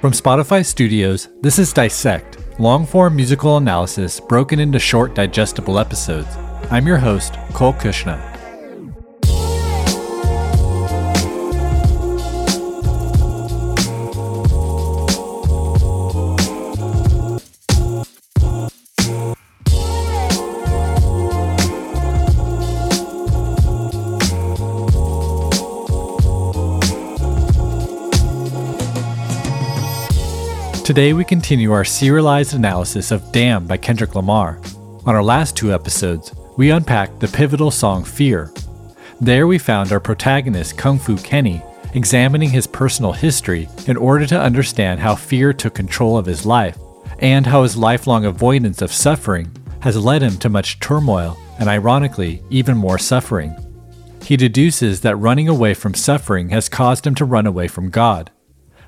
From Spotify Studios, this is Dissect, long form musical analysis broken into short, digestible episodes. I'm your host, Cole Cuchna. Today we continue our serialized analysis of Damn by Kendrick Lamar. On our last two episodes, we unpacked the pivotal song Fear. There we found our protagonist, Kung Fu Kenny, examining his personal history in order to understand how fear took control of his life, and how his lifelong avoidance of suffering has led him to much turmoil and, ironically, even more suffering. He deduces that running away from suffering has caused him to run away from God.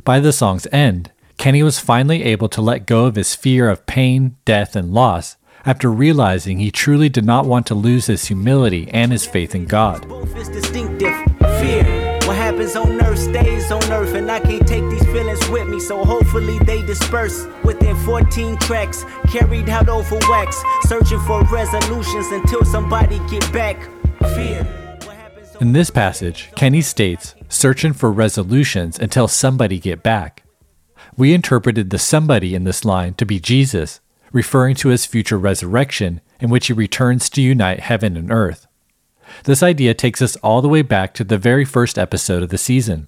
By the song's end, Kenny was finally able to let go of his fear of pain, death, and loss after realizing he truly did not want to lose his humility and his faith in God. What happens on earth stays on earth, and I can't take these feelings with me, so hopefully they disperse within 14 tracks, carried out over wax, searching for resolutions until somebody get back. Fear. In this passage, Kenny states, searching for resolutions until somebody get back. We interpreted the somebody in this line to be Jesus, referring to his future resurrection, in which he returns to unite heaven and earth. This idea takes us all the way back to the very first episode of the season.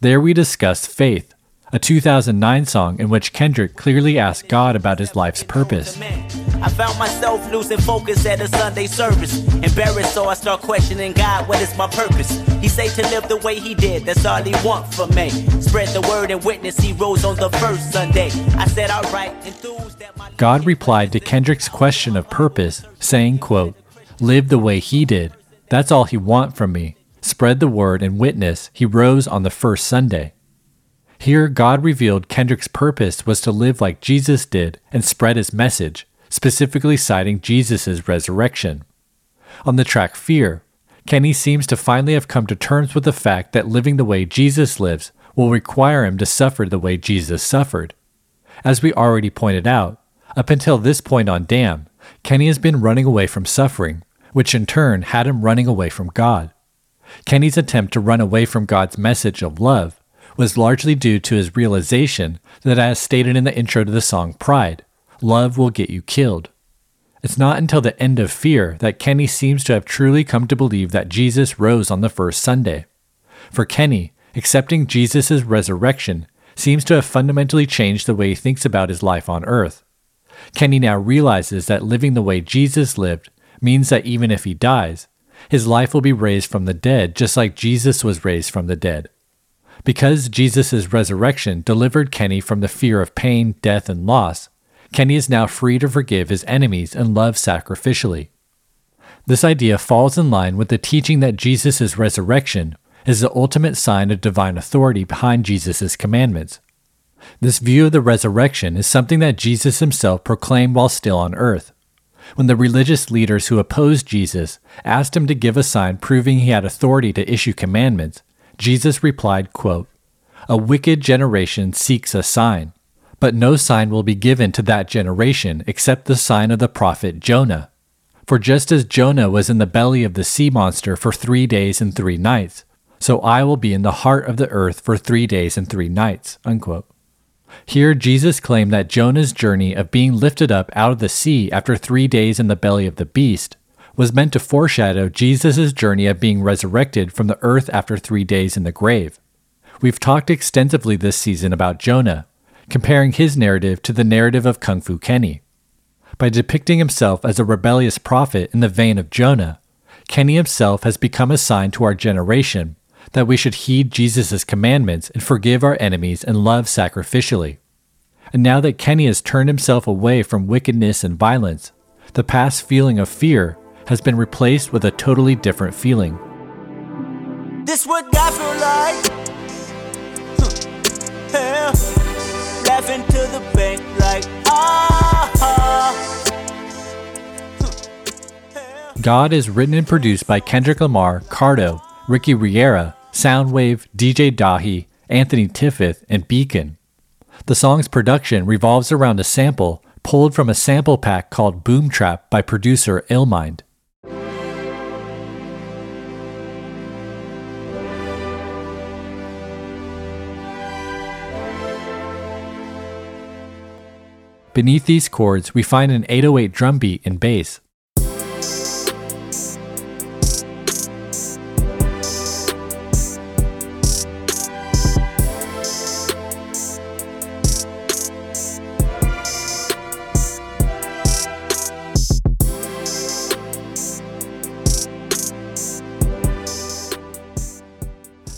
There we discussed faith, a 2009 song in which Kendrick clearly asked God about his life's purpose. I found myself losing focus at a Sunday service. Embarrassed, so I start questioning God, what is my purpose? He say to live the way he did, that's all he want me. Spread the word and witness, he rose on the first Sunday. I said, that my God replied to Kendrick's question of purpose, saying, quote, Live the way he did. That's all he want from me. Spread the word and witness, he rose on the first Sunday. Here, God revealed Kendrick's purpose was to live like Jesus did and spread his message, specifically citing Jesus' resurrection. On the track Fear, Kenny seems to finally have come to terms with the fact that living the way Jesus lives will require him to suffer the way Jesus suffered. As we already pointed out, up until this point on Damn, Kenny has been running away from suffering, which in turn had him running away from God. Kenny's attempt to run away from God's message of love was largely due to his realization that, as stated in the intro to the song Pride, love will get you killed. It's not until the end of Fear that Kenny seems to have truly come to believe that Jesus rose on the first Sunday. For Kenny, accepting Jesus' resurrection seems to have fundamentally changed the way he thinks about his life on earth. Kenny now realizes that living the way Jesus lived means that even if he dies, his life will be raised from the dead just like Jesus was raised from the dead. Because Jesus' resurrection delivered Kenny from the fear of pain, death, and loss, Kenny is now free to forgive his enemies and love sacrificially. This idea falls in line with the teaching that Jesus' resurrection is the ultimate sign of divine authority behind Jesus' commandments. This view of the resurrection is something that Jesus himself proclaimed while still on earth. When the religious leaders who opposed Jesus asked him to give a sign proving he had authority to issue commandments, Jesus replied, quote, A wicked generation seeks a sign, but no sign will be given to that generation except the sign of the prophet Jonah. For just as Jonah was in the belly of the sea monster for three days and three nights, so I will be in the heart of the earth for three days and three nights. Unquote. Here, Jesus claimed that Jonah's journey of being lifted up out of the sea after three days in the belly of the beast was meant to foreshadow Jesus' journey of being resurrected from the earth after three days in the grave. We've talked extensively this season about Jonah, comparing his narrative to the narrative of Kung Fu Kenny. By depicting himself as a rebellious prophet in the vein of Jonah, Kenny himself has become a sign to our generation that we should heed Jesus' commandments and forgive our enemies and love sacrificially. And now that Kenny has turned himself away from wickedness and violence, the past feeling of fear has been replaced with a totally different feeling. This what God feel like. Hmm. Yeah. Laughing to the bank like ah. ah. Hmm. God is written and produced by Kendrick Lamar, Cardo, Ricci Riera, Sounwave, DJ Dahi, Anthony Tiffith, and Bēkon. The song's production revolves around a sample pulled from a sample pack called Boom Trap by producer Illmind. Beneath these chords, we find an 808 drum beat and bass.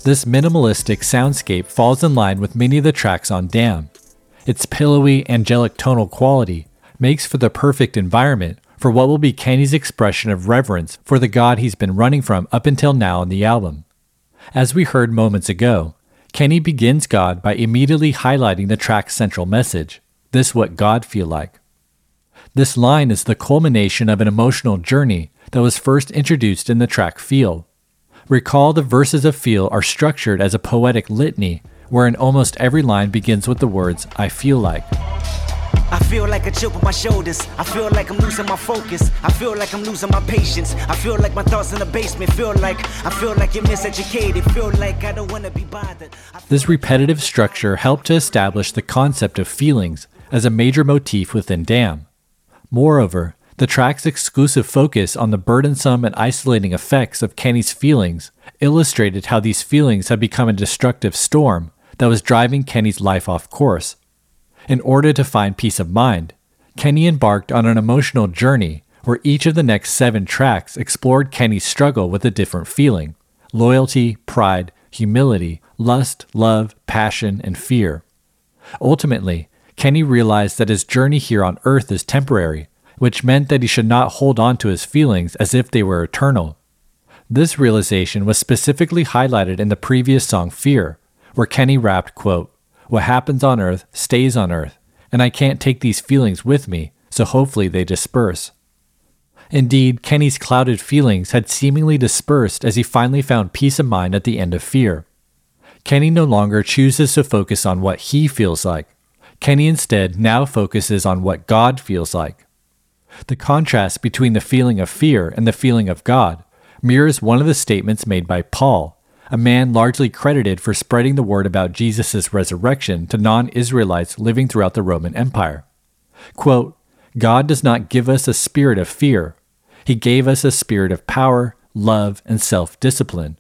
This minimalistic soundscape falls in line with many of the tracks on Damn. Its pillowy, angelic tonal quality makes for the perfect environment for what will be Kenny's expression of reverence for the God he's been running from up until now in the album. As we heard moments ago, Kenny begins God by immediately highlighting the track's central message this what God feel like. This line is the culmination of an emotional journey that was first introduced in the track Feel. Recall the verses of Feel are structured as a poetic litany, wherein almost every line begins with the words, I feel like. I feel like a chip on my shoulders. I feel like I'm losing my focus. I feel like I'm losing my patience. I feel like my thoughts in the basement. Feel like I feel like you're miseducated. Feel like I don't want to be bothered. This repetitive structure helped to establish the concept of feelings as a major motif within Damn. Moreover, the track's exclusive focus on the burdensome and isolating effects of Kenny's feelings illustrated how these feelings had become a destructive storm that was driving Kenny's life off course. In order to find peace of mind, Kenny embarked on an emotional journey where each of the next seven tracks explored Kenny's struggle with a different feeling loyalty, pride, humility, lust, love, passion, and fear. Ultimately, Kenny realized that his journey here on earth is temporary which meant that he should not hold on to his feelings as if they were eternal. This realization was specifically highlighted in the previous song Fear, where Kenny rapped, quote, What happens on earth stays on earth, and I can't take these feelings with me, so hopefully they disperse. Indeed, Kenny's clouded feelings had seemingly dispersed as he finally found peace of mind at the end of Fear. Kenny no longer chooses to focus on what he feels like. Kenny instead now focuses on what God feels like. The contrast between the feeling of fear and the feeling of God mirrors one of the statements made by Paul, a man largely credited for spreading the word about Jesus' resurrection to non Israelites living throughout the Roman Empire. Quote, God does not give us a spirit of fear, He gave us a spirit of power, love, and self discipline.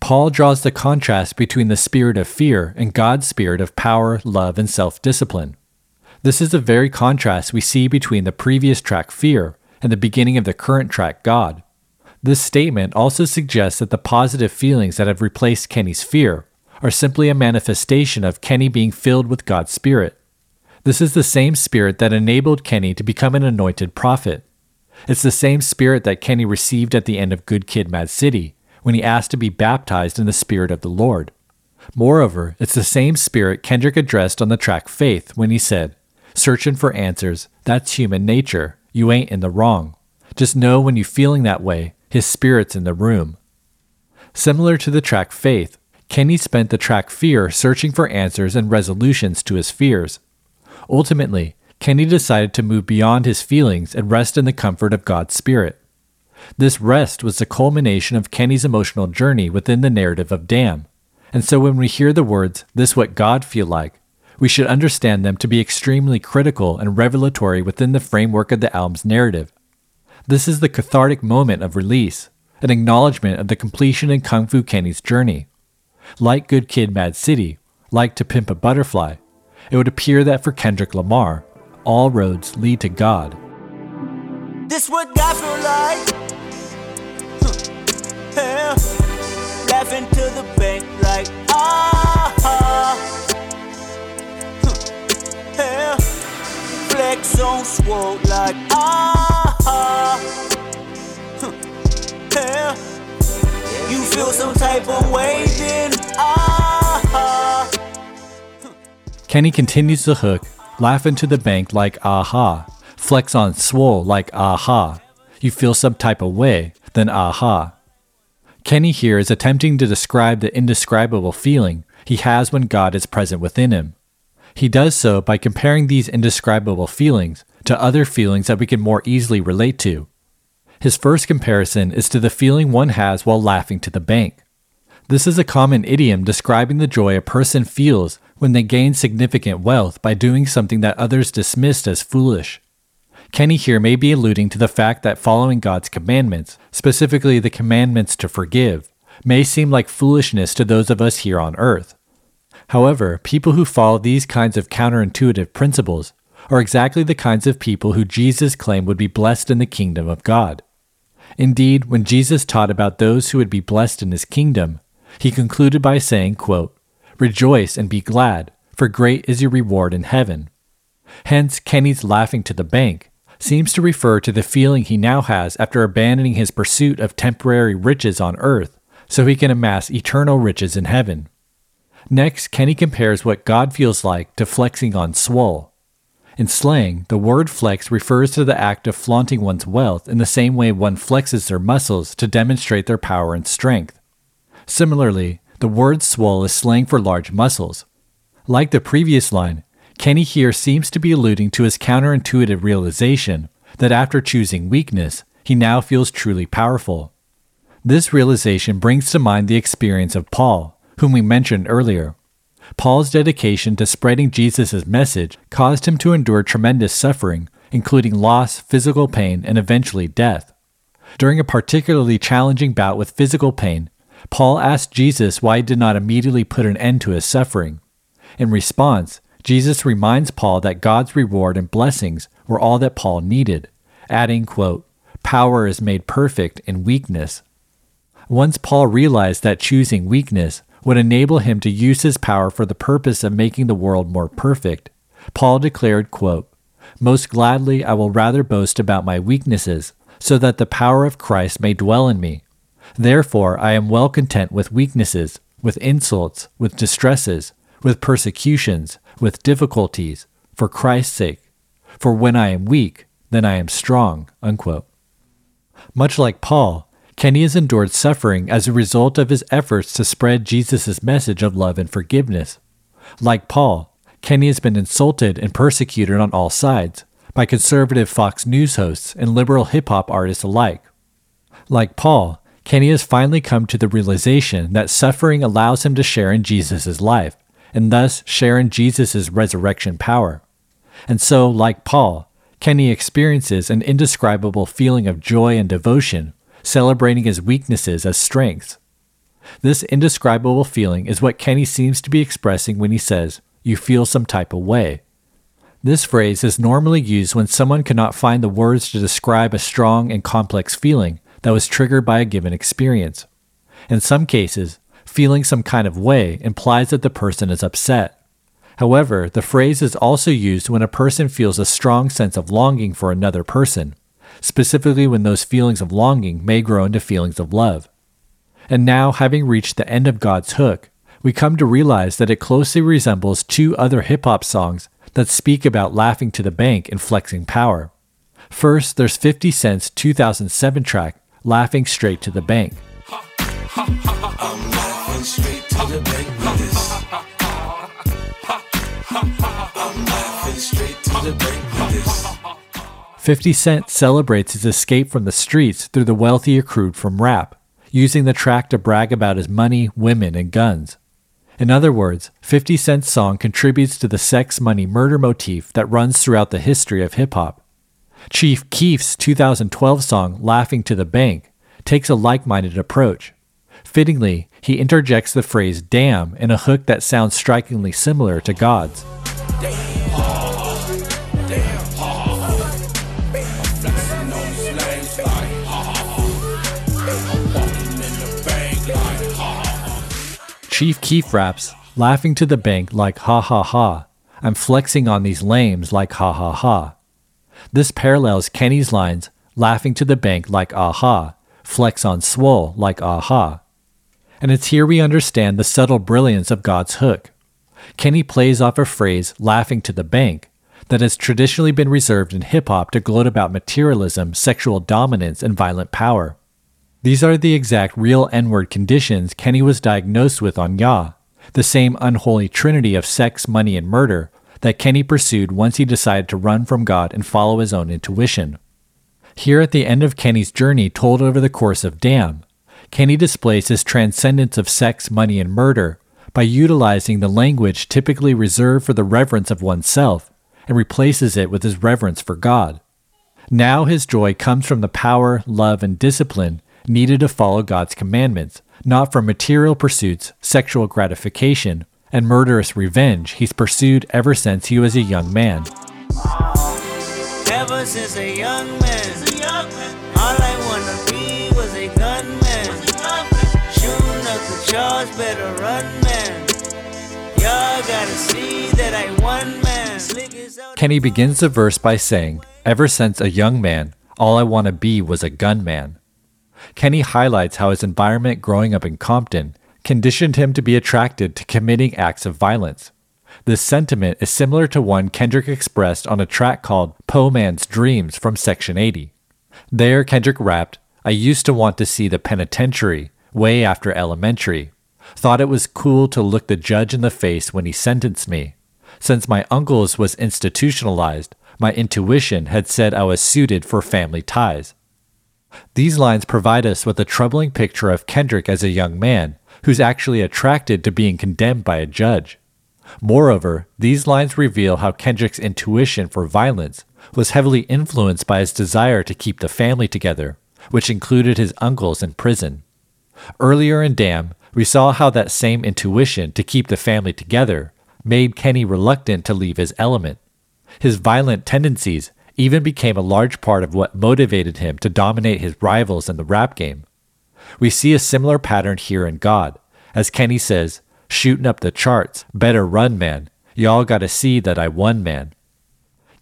Paul draws the contrast between the spirit of fear and God's spirit of power, love, and self discipline. This is the very contrast we see between the previous track Fear and the beginning of the current track God. This statement also suggests that the positive feelings that have replaced Kenny's fear are simply a manifestation of Kenny being filled with God's Spirit. This is the same Spirit that enabled Kenny to become an anointed prophet. It's the same Spirit that Kenny received at the end of Good Kid Mad City when he asked to be baptized in the Spirit of the Lord. Moreover, it's the same Spirit Kendrick addressed on the track Faith when he said, searching for answers. That's human nature. You ain't in the wrong. Just know when you're feeling that way, his spirit's in the room. Similar to the track Faith, Kenny spent the track Fear searching for answers and resolutions to his fears. Ultimately, Kenny decided to move beyond his feelings and rest in the comfort of God's Spirit. This rest was the culmination of Kenny's emotional journey within the narrative of Damn. And so when we hear the words, this what God feel like, we should understand them to be extremely critical and revelatory within the framework of the album's narrative. This is the cathartic moment of release, an acknowledgement of the completion in Kung Fu Kenny's journey. Like Good Kid Mad City, like To Pimp a Butterfly, it would appear that for Kendrick Lamar, all roads lead to God. This. Laughing to the bank like ah. Flex on swole like ah. You feel some type of way then ah. Kenny continues the hook, laughing to the bank like aha, flex on swole like aha. You feel some type of way, then aha. Kenny here is attempting to describe the indescribable feeling he has when God is present within him. He does so by comparing these indescribable feelings to other feelings that we can more easily relate to. His first comparison is to the feeling one has while laughing to the bank. This is a common idiom describing the joy a person feels when they gain significant wealth by doing something that others dismissed as foolish. Kenny here may be alluding to the fact that following God's commandments, specifically the commandments to forgive, may seem like foolishness to those of us here on earth. However, people who follow these kinds of counterintuitive principles are exactly the kinds of people who Jesus claimed would be blessed in the kingdom of God. Indeed, when Jesus taught about those who would be blessed in his kingdom, he concluded by saying, quote, Rejoice and be glad, for great is your reward in heaven. Hence, Kenny's laughing to the bank seems to refer to the feeling he now has after abandoning his pursuit of temporary riches on earth so he can amass eternal riches in heaven. Next, Kenny compares what God feels like to flexing on swole. In slang, the word flex refers to the act of flaunting one's wealth in the same way one flexes their muscles to demonstrate their power and strength. Similarly, the word swole is slang for large muscles. Like the previous line, Kenny here seems to be alluding to his counterintuitive realization that after choosing weakness, he now feels truly powerful. This realization brings to mind the experience of Paul, whom we mentioned earlier. Paul's dedication to spreading Jesus' message caused him to endure tremendous suffering, including loss, physical pain, and eventually death. During a particularly challenging bout with physical pain, Paul asked Jesus why he did not immediately put an end to his suffering. In response, Jesus reminds Paul that God's reward and blessings were all that Paul needed, adding, quote, Power is made perfect in weakness. Once Paul realized that choosing weakness would enable him to use his power for the purpose of making the world more perfect, Paul declared, quote, Most gladly I will rather boast about my weaknesses, so that the power of Christ may dwell in me. Therefore I am well content with weaknesses, with insults, with distresses, with persecutions, with difficulties, for Christ's sake. For when I am weak, then I am strong. Unquote. Much like Paul, Kenny has endured suffering as a result of his efforts to spread Jesus' message of love and forgiveness. Like Paul, Kenny has been insulted and persecuted on all sides by conservative Fox News hosts and liberal hip hop artists alike. Like Paul, Kenny has finally come to the realization that suffering allows him to share in Jesus' life, and thus share in Jesus' resurrection power. And so, like Paul, Kenny experiences an indescribable feeling of joy and devotion, celebrating his weaknesses as strengths. This indescribable feeling is what Kenny seems to be expressing when he says, You feel some type of way. This phrase is normally used when someone cannot find the words to describe a strong and complex feeling that was triggered by a given experience. In some cases, feeling some kind of way implies that the person is upset. However, the phrase is also used when a person feels a strong sense of longing for another person, specifically when those feelings of longing may grow into feelings of love. And now, having reached the end of God's Hook, we come to realize that it closely resembles two other hip hop songs that speak about laughing to the bank and flexing power. First, there's 50 Cent's 2007 track, Laughing Straight to the Bank. 50 Cent celebrates his escape from the streets through the wealth he accrued from rap, using the track to brag about his money, women, and guns. In other words, 50 Cent's song contributes to the sex, money, murder motif that runs throughout the history of hip hop. Chief Keef's 2012 song, Laughing to the Bank, takes a like minded approach. Fittingly, he interjects the phrase damn in a hook that sounds strikingly similar to God's. Chief Keef raps, laughing to the bank like ha ha ha. I'm flexing on these lames like ha ha ha. This parallels Kenny's lines, laughing to the bank like ah aha, flex on swole like ah aha. And it's here we understand the subtle brilliance of God's hook. Kenny plays off a phrase, laughing to the bank, that has traditionally been reserved in hip hop to gloat about materialism, sexual dominance, and violent power. These are the exact real N word conditions Kenny was diagnosed with on Yah, the same unholy trinity of sex, money, and murder that Kenny pursued once he decided to run from God and follow his own intuition. Here at the end of Kenny's journey, told over the course of Damn, Kenny displays his transcendence of sex, money, and murder by utilizing the language typically reserved for the reverence of oneself and replaces it with his reverence for God. Now his joy comes from the power, love, and discipline needed to follow God's commandments, not for material pursuits, sexual gratification, and murderous revenge he's pursued ever since he was a young man. Ever since a young man, all I wanna be was a gunman. Shooting up the charge, better run, man. Y'all gotta see that I won, man. Kenny begins the verse by saying, Ever since a young man, all I wanna be was a gunman. Kenny highlights how his environment growing up in Compton conditioned him to be attracted to committing acts of violence. This sentiment is similar to one Kendrick expressed on a track called Poe Man's Dreams from Section 80. There, Kendrick rapped, I used to want to see the penitentiary way after elementary. Thought it was cool to look the judge in the face when he sentenced me. Since my uncle's was institutionalized, my intuition had said I was suited for family ties. These lines provide us with a troubling picture of Kendrick as a young man who's actually attracted to being condemned by a judge. Moreover, these lines reveal how Kendrick's intuition for violence was heavily influenced by his desire to keep the family together, which included his uncles in prison. Earlier in Damn, we saw how that same intuition to keep the family together made Kenny reluctant to leave his element. His violent tendencies even became a large part of what motivated him to dominate his rivals in the rap game. We see a similar pattern here in God. As Kenny says, shooting up the charts, better run, man. Y'all gotta see that I won, man.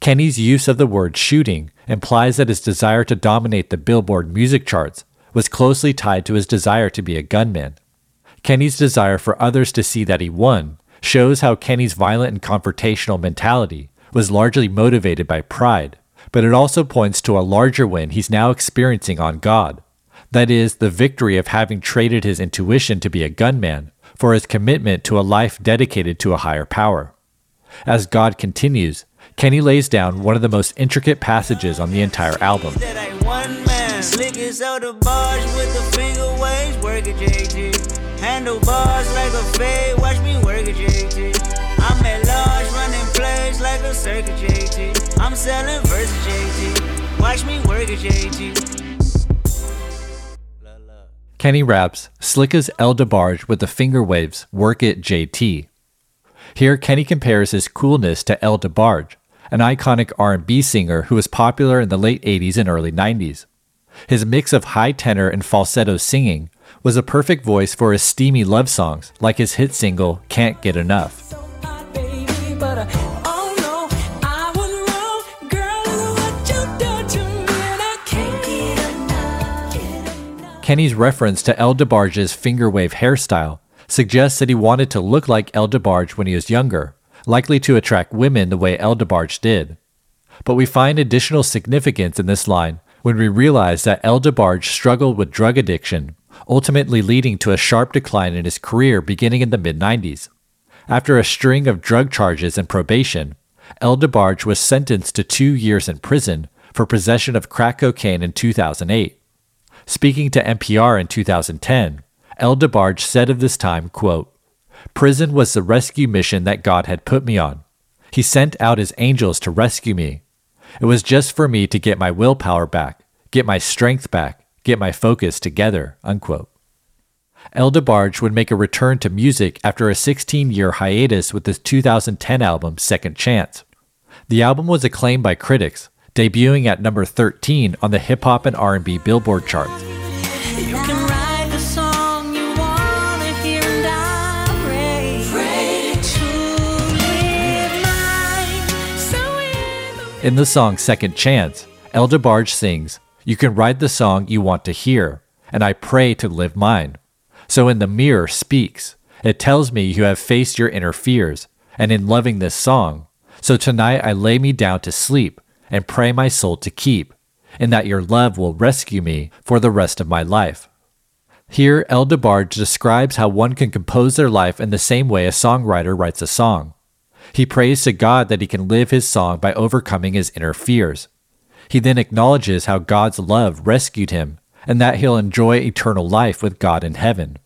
Kenny's use of the word shooting implies that his desire to dominate the Billboard music charts was closely tied to his desire to be a gunman. Kenny's desire for others to see that he won shows how Kenny's violent and confrontational mentality was largely motivated by pride but it also points to a larger win he's now experiencing on God. That is, the victory of having traded his intuition to be a gunman for his commitment to a life dedicated to a higher power. As God continues, Kenny lays down one of the most intricate passages on the entire album. Like a fade, watch me work JT. I'm at large running like a circuit JT. I'm selling versus JT. Watch me work a JT. Kenny raps, slick as El DeBarge with the finger waves, work it JT. Here, Kenny compares his coolness to El DeBarge, an iconic R&B singer who was popular in the late 80s and early 90s. His mix of high tenor and falsetto singing was a perfect voice for his steamy love songs, like his hit single Can't Get Enough. Kenny's reference to El DeBarge's finger wave hairstyle suggests that he wanted to look like El DeBarge when he was younger, likely to attract women the way El DeBarge did. But we find additional significance in this line when we realize that El DeBarge struggled with drug addiction, ultimately leading to a sharp decline in his career beginning in the mid 90s. After a string of drug charges and probation, El DeBarge was sentenced to two years in prison for possession of crack cocaine in 2008. Speaking to NPR in 2010, El DeBarge said of this time, quote, Prison was the rescue mission that God had put me on. He sent out his angels to rescue me. It was just for me to get my willpower back, get my strength back, get my focus together. Unquote. El DeBarge would make a return to music after a 16 year hiatus with his 2010 album Second Chance. The album was acclaimed by critics, debuting at number 13 on the hip hop and R&B Billboard charts. You can write the song you wanna hear, and I pray, pray to live mine. So in the In the song Second Chance, El DeBarge sings, You can write the song you want to hear, and I pray to live mine. So in the mirror speaks, it tells me you have faced your inner fears, and in loving this song, so tonight I lay me down to sleep and pray my soul to keep, and that your love will rescue me for the rest of my life. Here, El DeBarge describes how one can compose their life in the same way a songwriter writes a song. He prays to God that he can live his song by overcoming his inner fears. He then acknowledges how God's love rescued him and that he'll enjoy eternal life with God in heaven.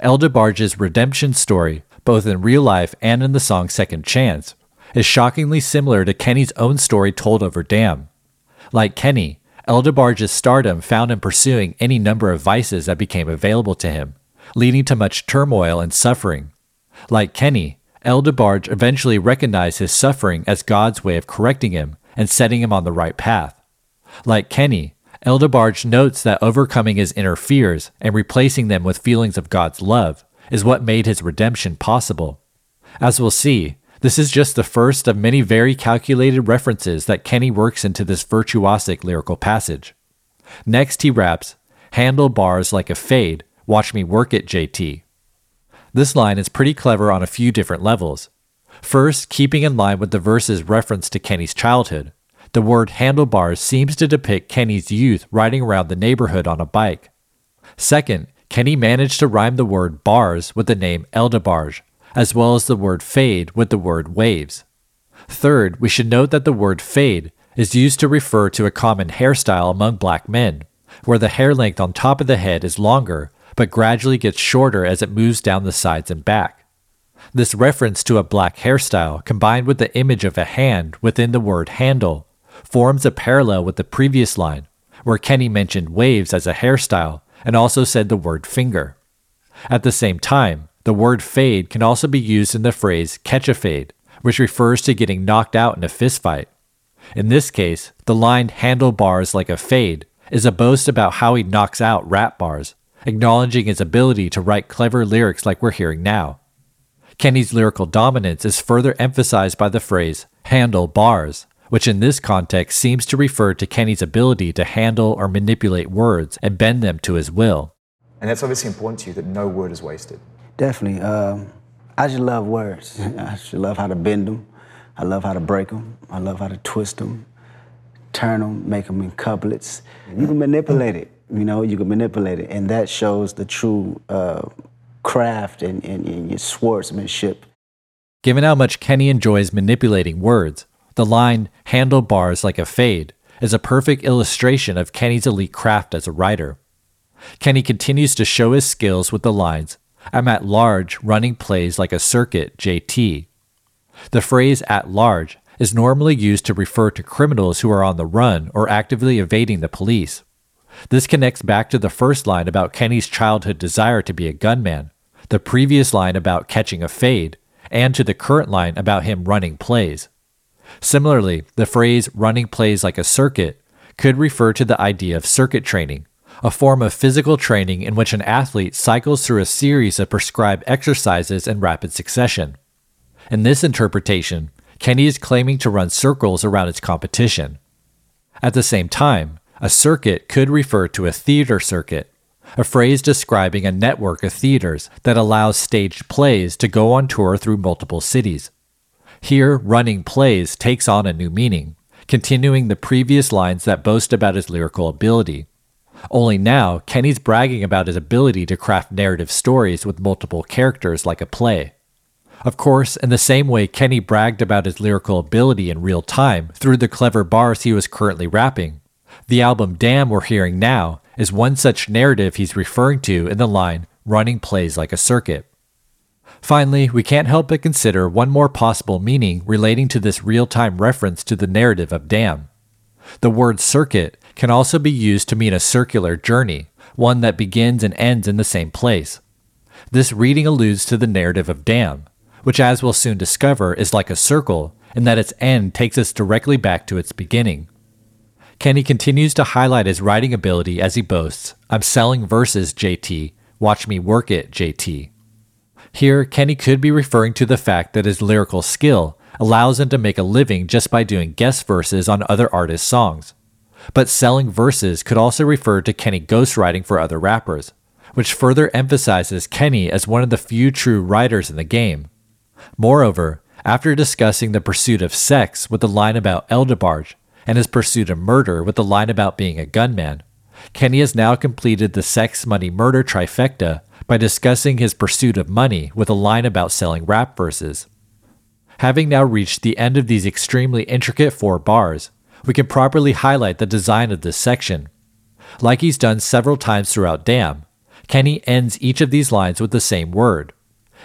El DeBarge's redemption story, both in real life and in the song Second Chance, is shockingly similar to Kenny's own story told over Damn. Like Kenny, El DeBarge's stardom found him pursuing any number of vices that became available to him, leading to much turmoil and suffering. Like Kenny, El DeBarge eventually recognized his suffering as God's way of correcting him and setting him on the right path. Like Kenny, El DeBarge notes that overcoming his inner fears and replacing them with feelings of God's love is what made his redemption possible. As we'll see, this is just the first of many very calculated references that Kenny works into this virtuosic lyrical passage. Next, he raps, Handle bars like a fade, watch me work it, JT. This line is pretty clever on a few different levels. First, keeping in line with the verse's reference to Kenny's childhood, the word handlebars seems to depict Kenny's youth riding around the neighborhood on a bike. Second, Kenny managed to rhyme the word bars with the name El DeBarge, as well as the word fade with the word waves. Third, we should note that the word fade is used to refer to a common hairstyle among black men, where the hair length on top of the head is longer but gradually gets shorter as it moves down the sides and back. This reference to a black hairstyle, combined with the image of a hand within the word handle, forms a parallel with the previous line, where Kenny mentioned waves as a hairstyle and also said the word finger. At the same time, the word fade can also be used in the phrase catch a fade, which refers to getting knocked out in a fistfight. In this case, the line handle bars like a fade is a boast about how he knocks out rap bars, acknowledging his ability to write clever lyrics like we're hearing now. Kenny's lyrical dominance is further emphasized by the phrase handle bars, which in this context seems to refer to Kenny's ability to handle or manipulate words and bend them to his will. And that's obviously important to you that no word is wasted. Definitely. Um, I just love words. I just love how to bend them. I love how to break them. I love how to twist them, turn them, make them in couplets. You can manipulate it. You know, you can manipulate it, and that shows the true uh, craft and, and, and your swordsmanship. Given how much Kenny enjoys manipulating words, the line handle bars like a fade is a perfect illustration of Kenny's elite craft as a writer. Kenny continues to show his skills with the lines, I'm at large running plays like a circuit, JT. The phrase at large is normally used to refer to criminals who are on the run or actively evading the police. This connects back to the first line about Kenny's childhood desire to be a gunman, the previous line about catching a fade, and to the current line about him running plays. Similarly, the phrase running plays like a circuit could refer to the idea of circuit training, a form of physical training in which an athlete cycles through a series of prescribed exercises in rapid succession. In this interpretation, Kenny is claiming to run circles around its competition. At the same time, a circuit could refer to a theater circuit, a phrase describing a network of theaters that allows staged plays to go on tour through multiple cities. Here, running plays takes on a new meaning, continuing the previous lines that boast about his lyrical ability. Only now, Kenny's bragging about his ability to craft narrative stories with multiple characters like a play. Of course, in the same way Kenny bragged about his lyrical ability in real time through the clever bars he was currently rapping, the album Damn we're hearing now is one such narrative he's referring to in the line running plays like a circuit. Finally, we can't help but consider one more possible meaning relating to this real time reference to the narrative of Damn. The word circuit can also be used to mean a circular journey, one that begins and ends in the same place. This reading alludes to the narrative of Damn, which, as we'll soon discover, is like a circle in that its end takes us directly back to its beginning. Kenny continues to highlight his writing ability as he boasts, I'm selling verses, JT. Watch me work it, JT. Here, Kenny could be referring to the fact that his lyrical skill allows him to make a living just by doing guest verses on other artists' songs. But selling verses could also refer to Kenny ghostwriting for other rappers, which further emphasizes Kenny as one of the few true writers in the game. Moreover, after discussing the pursuit of sex with the line about El DeBarge and his pursuit of murder with the line about being a gunman, Kenny has now completed the sex, money, murder trifecta by discussing his pursuit of money with a line about selling rap verses. Having now reached the end of these extremely intricate four bars, we can properly highlight the design of this section. Like he's done several times throughout Damn, Kenny ends each of these lines with the same word.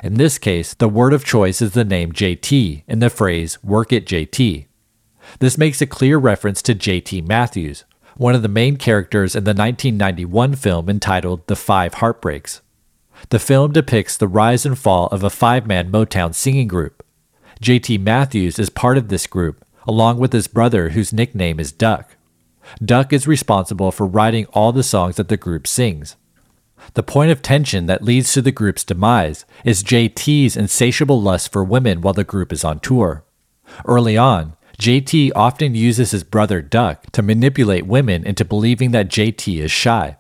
In this case, the word of choice is the name JT in the phrase work it JT. This makes a clear reference to JT Matthews, one of the main characters in the 1991 film entitled The Five Heartbeats. The film depicts the rise and fall of a five man Motown singing group. JT Matthews is part of this group, along with his brother, whose nickname is Duck. Duck is responsible for writing all the songs that the group sings. The point of tension that leads to the group's demise is JT's insatiable lust for women while the group is on tour. Early on, JT often uses his brother Duck to manipulate women into believing that JT is shy.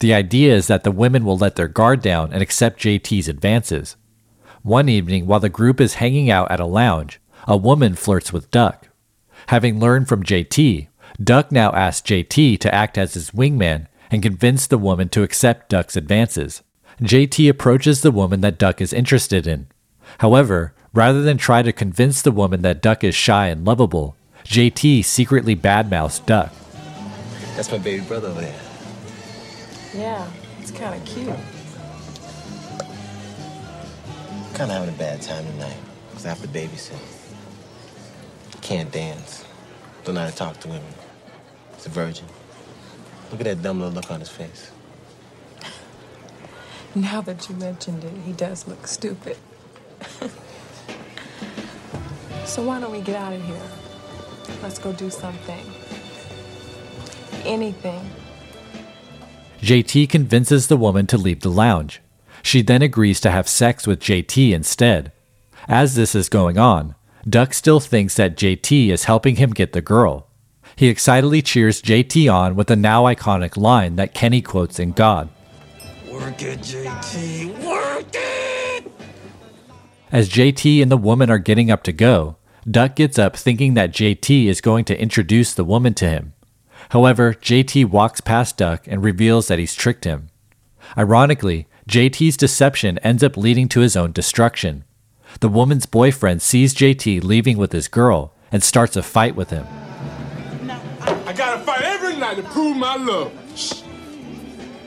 The idea is that the women will let their guard down and accept JT's advances. One evening, while the group is hanging out at a lounge, a woman flirts with Duck. Having learned from JT, Duck now asks JT to act as his wingman and convince the woman to accept Duck's advances. JT approaches the woman that Duck is interested in. However, rather than try to convince the woman that Duck is shy and lovable, JT secretly badmouths Duck. That's my baby brother over there. Yeah, it's kind of cute. Kind of having a bad time tonight because I have to babysit. Can't dance. Don't know how to talk to women. He's a virgin. Look at that dumb little look on his face. Now that you mentioned it, he does look stupid. so why don't we get out of here? Let's go do something. Anything. JT convinces the woman to leave the lounge. She then agrees to have sex with JT instead. As this is going on, Duck still thinks that JT is helping him get the girl. He excitedly cheers JT on with the now iconic line that Kenny quotes in God. Work it, JT. Work it! As JT and the woman are getting up to go, Duck gets up thinking that JT is going to introduce the woman to him. However, JT walks past Duck and reveals that he's tricked him. Ironically, JT's deception ends up leading to his own destruction. The woman's boyfriend sees JT leaving with his girl and starts a fight with him. I gotta fight every night to prove my love. Shh.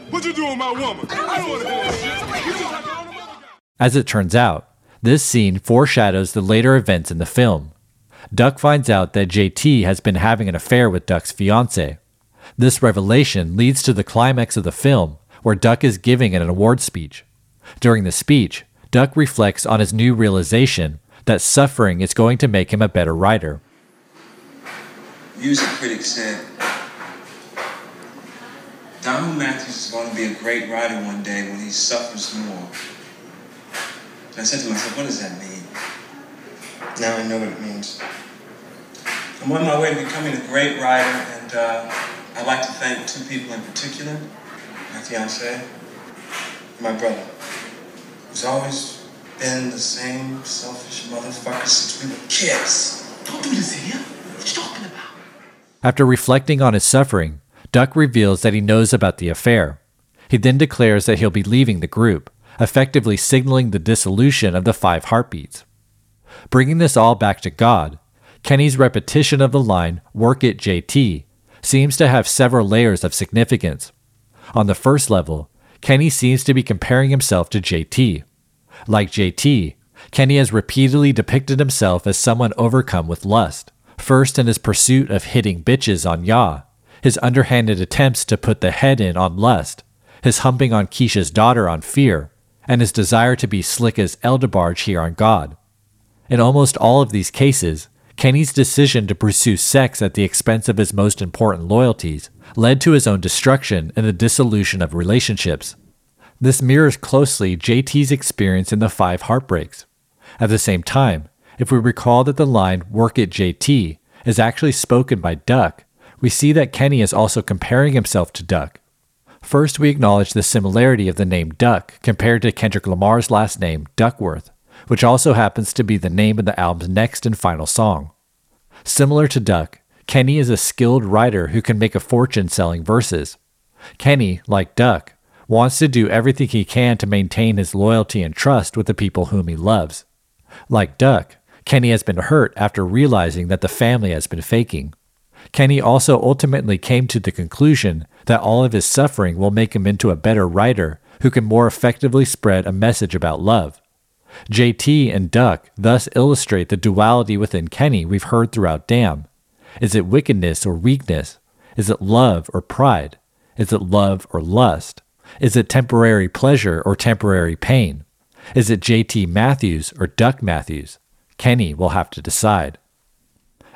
What you doing my woman? I don't wanna hear that shit. You just like all them other guys. As it turns out, this scene foreshadows the later events in the film. Duck finds out that JT has been having an affair with Duck's fiancee. This revelation leads to the climax of the film, where Duck is giving an award speech. During the speech, Duck reflects on his new realization that suffering is going to make him a better writer. Music critics said Donald Matthews is going to be a great writer one day when he suffers more. And I said to myself, what does that mean? Now I know what it means. I'm on my way to becoming a great writer, and uh, I'd like to thank two people in particular my fiance and my brother, who's always been the same selfish motherfucker since we were kids. Don't do this here. What you talking about? After reflecting on his suffering, Duck reveals that he knows about the affair. He then declares that he'll be leaving the group, effectively signaling the dissolution of the five heartbeats. Bringing this all back to God, Kenny's repetition of the line, Work it, JT, seems to have several layers of significance. On the first level, Kenny seems to be comparing himself to JT. Like JT, Kenny has repeatedly depicted himself as someone overcome with lust, first in his pursuit of hitting bitches on Yah, his underhanded attempts to put the head in on lust, his humping on Keisha's daughter on fear, and his desire to be slick as El DeBarge here on God. In almost all of these cases, Kenny's decision to pursue sex at the expense of his most important loyalties led to his own destruction and the dissolution of relationships. This mirrors closely JT's experience in the Five Heartbeats. At the same time, if we recall that the line work it JT is actually spoken by Duck, we see that Kenny is also comparing himself to Duck. First, we acknowledge the similarity of the name Duck compared to Kendrick Lamar's last name, Duckworth, which also happens to be the name of the album's next and final song. Similar to Duck, Kenny is a skilled writer who can make a fortune selling verses. Kenny, like Duck, wants to do everything he can to maintain his loyalty and trust with the people whom he loves. Like Duck, Kenny has been hurt after realizing that the family has been faking. Kenny also ultimately came to the conclusion that all of his suffering will make him into a better writer who can more effectively spread a message about love. JT and Duck thus illustrate the duality within Kenny we've heard throughout Damn. Is it wickedness or weakness? Is it love or pride? Is it love or lust? Is it temporary pleasure or temporary pain? Is it JT Matthews or Duck Matthews? Kenny will have to decide.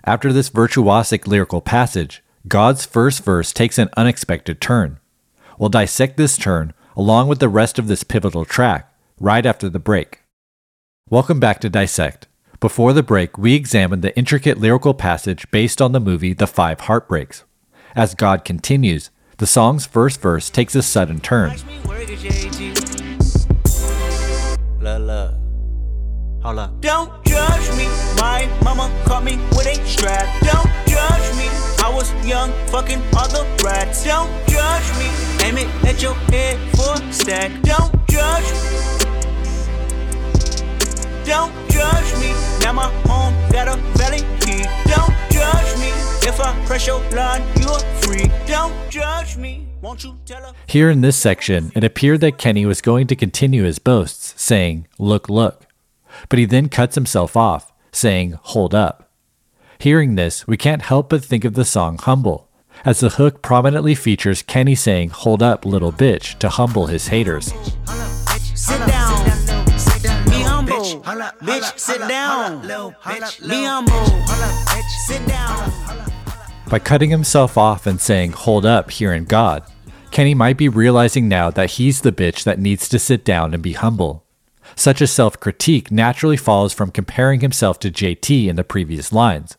After this virtuosic lyrical passage, God's first verse takes an unexpected turn. We'll dissect this turn along with the rest of this pivotal track right after the break. Welcome back to Dissect. Before the break, we examined the intricate lyrical passage based on the movie The Five Heartbeats. As God continues, the song's first verse takes a sudden turn. Look, look. Hold up. Don't judge me. My mama caught me with a strap. Don't judge me. I was young, fucking other rats. Don't judge me. Aim it at your head for a stack. Don't judge me. Don't judge me. Now my home got a valley key. Don't judge me. If I press your line, you're free. Don't judge me. Won't you tell her? Here in this section, it appeared that Kenny was going to continue his boasts, saying, Look, look. But he then cuts himself off, saying, Hold up. Hearing this, we can't help but think of the song Humble, as the hook prominently features Kenny saying, Hold up, little bitch, to humble his haters. Sit down. Be humble. Bitch, sit down. Be humble. Sit down. By cutting himself off and saying, Hold up, here in God, Kenny might be realizing now that he's the bitch that needs to sit down and be humble. Such a self critique naturally follows from comparing himself to JT in the previous lines.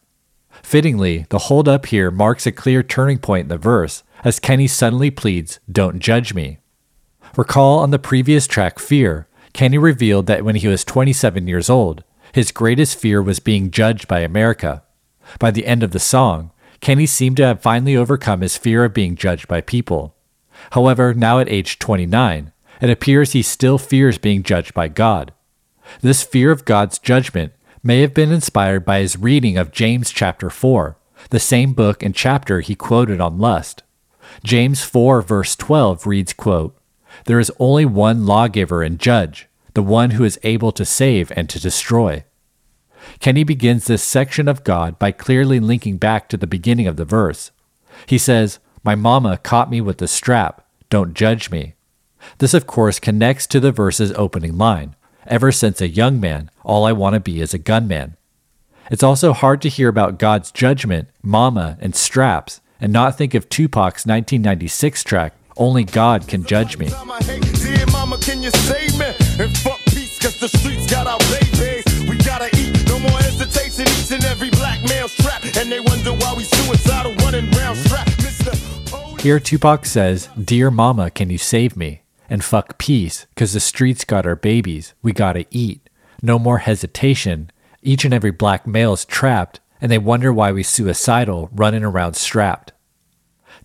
Fittingly, the hold up here marks a clear turning point in the verse as Kenny suddenly pleads, Don't judge me. Recall on the previous track, Fear, Kenny revealed that when he was 27 years old, his greatest fear was being judged by America. By the end of the song, Kenny seemed to have finally overcome his fear of being judged by people. However, now at age 29, it appears he still fears being judged by God. This fear of God's judgment may have been inspired by his reading of James chapter 4, the same book and chapter he quoted on lust. James 4 verse 12 reads, quote, There is only one lawgiver and judge, the one who is able to save and to destroy. Kenny begins this section of God by clearly linking back to the beginning of the verse. He says, My mama caught me with the strap, don't judge me. This, of course, connects to the verse's opening line Ever since a young man, all I want to be is a gunman. It's also hard to hear about God's judgment, mama, and straps, and not think of Tupac's 1996 track, Only God Can Judge Me. Dear mama, can you save me? And fuck peace, cause the streets got our babies. We gotta eat, no more hesitation. Each and every black male strapped. And they wonder why we suicidal running round strapped. Here, Tupac says, Dear mama, can you save me? And fuck peace, cause the streets got our babies. We gotta eat. No more hesitation. Each and every black male is trapped, and they wonder why we suicidal running around strapped.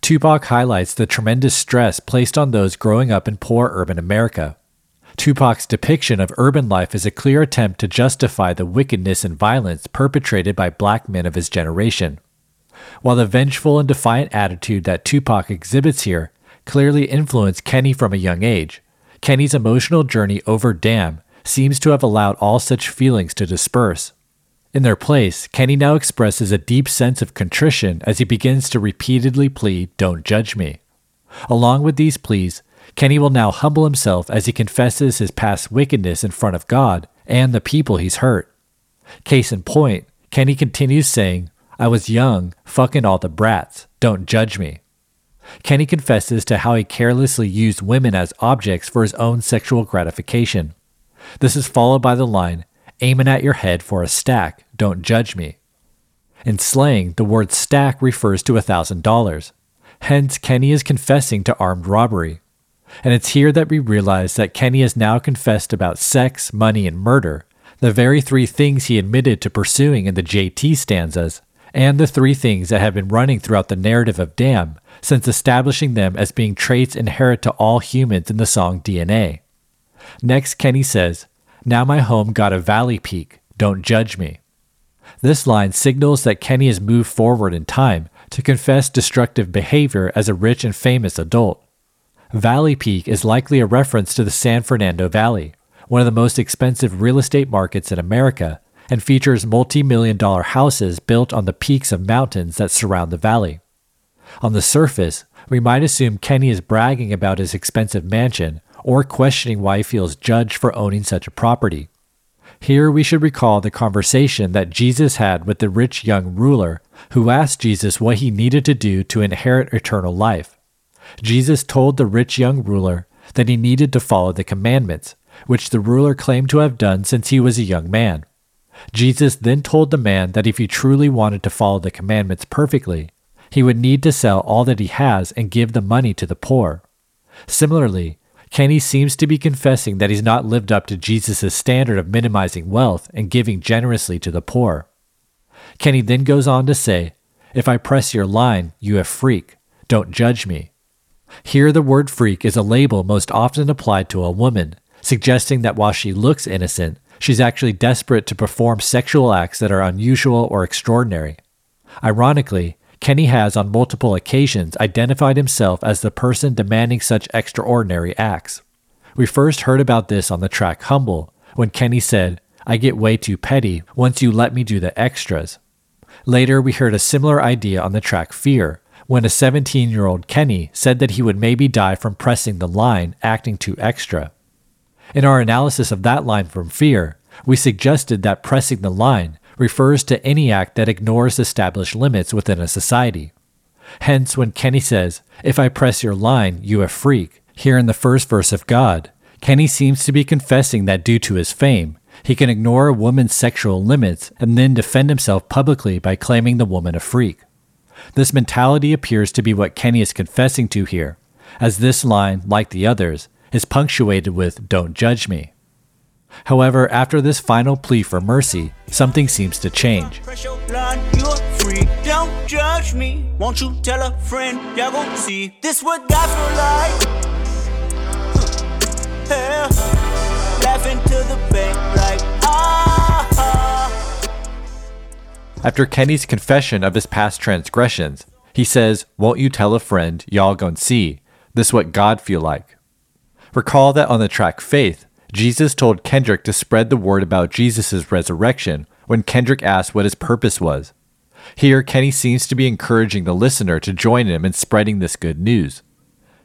Tupac highlights the tremendous stress placed on those growing up in poor urban America. Tupac's depiction of urban life is a clear attempt to justify the wickedness and violence perpetrated by black men of his generation. While the vengeful and defiant attitude that Tupac exhibits here clearly influenced Kenny from a young age, Kenny's emotional journey over Damn seems to have allowed all such feelings to disperse. In their place, Kenny now expresses a deep sense of contrition as he begins to repeatedly plead, Don't judge me. Along with these pleas, Kenny will now humble himself as he confesses his past wickedness in front of God and the people he's hurt. Case in point, Kenny continues saying, I was young, fucking all the brats, don't judge me. Kenny confesses to how he carelessly used women as objects for his own sexual gratification. This is followed by the line, aiming at your head for a stack, don't judge me. In slang, the word stack refers to $1,000. Hence, Kenny is confessing to armed robbery. And it's here that we realize that Kenny has now confessed about sex, money, and murder, the very three things he admitted to pursuing in the JT stanzas, and the three things that have been running throughout the narrative of Damn since establishing them as being traits inherent to all humans in the song DNA. Next, Kenny says, Now my home got a valley peak, don't judge me. This line signals that Kenny has moved forward in time to confess destructive behavior as a rich and famous adult. Valley Peak is likely a reference to the San Fernando Valley, one of the most expensive real estate markets in America, and features multi million dollar houses built on the peaks of mountains that surround the valley. On the surface, we might assume Kenny is bragging about his expensive mansion or questioning why he feels judged for owning such a property. Here we should recall the conversation that Jesus had with the rich young ruler who asked Jesus what he needed to do to inherit eternal life. Jesus told the rich young ruler that he needed to follow the commandments, which the ruler claimed to have done since he was a young man. Jesus then told the man that if he truly wanted to follow the commandments perfectly, he would need to sell all that he has and give the money to the poor. Similarly, Kenny seems to be confessing that he's not lived up to Jesus' standard of minimizing wealth and giving generously to the poor. Kenny then goes on to say, If I press your line, you a freak. Don't judge me. Here, the word freak is a label most often applied to a woman, suggesting that while she looks innocent, she's actually desperate to perform sexual acts that are unusual or extraordinary. Ironically, Kenny has on multiple occasions identified himself as the person demanding such extraordinary acts. We first heard about this on the track Humble, when Kenny said, I get way too petty once you let me do the extras. Later, we heard a similar idea on the track Fear, when a 17 year old Kenny said that he would maybe die from pressing the line, acting too extra. In our analysis of that line from Fear, we suggested that pressing the line refers to any act that ignores established limits within a society. Hence, when Kenny says, If I press your line, you a freak, here in the first verse of God, Kenny seems to be confessing that due to his fame, he can ignore a woman's sexual limits and then defend himself publicly by claiming the woman a freak. This mentality appears to be what Kenny is confessing to here, as this line, like the others, is punctuated with Don't judge me. However, after this final plea for mercy, something seems to change. Press your line, you're free. Don't judge me. Won't you tell a friend? Y'all gon' see. This what God feel like. Huh. Yeah. Laughing to the bank like ah. ah. After Kenny's confession of his past transgressions, he says, Won't you tell a friend, y'all gon' see? This what God feel like. Recall that on the track Faith, Jesus told Kendrick to spread the word about Jesus' resurrection when Kendrick asked what his purpose was. Here, Kenny seems to be encouraging the listener to join him in spreading this good news.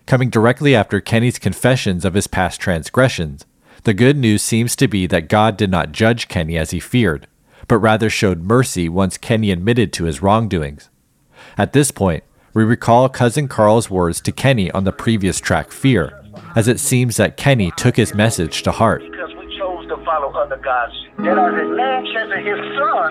Coming directly after Kenny's confessions of his past transgressions, the good news seems to be that God did not judge Kenny as he feared, but rather showed mercy once Kenny admitted to his wrongdoings. At this point, we recall Cousin Carl's words to Kenny on the previous track Fear, as it seems that Kenny took his message to heart. because we chose to follow other gods. That as a man chasing his son,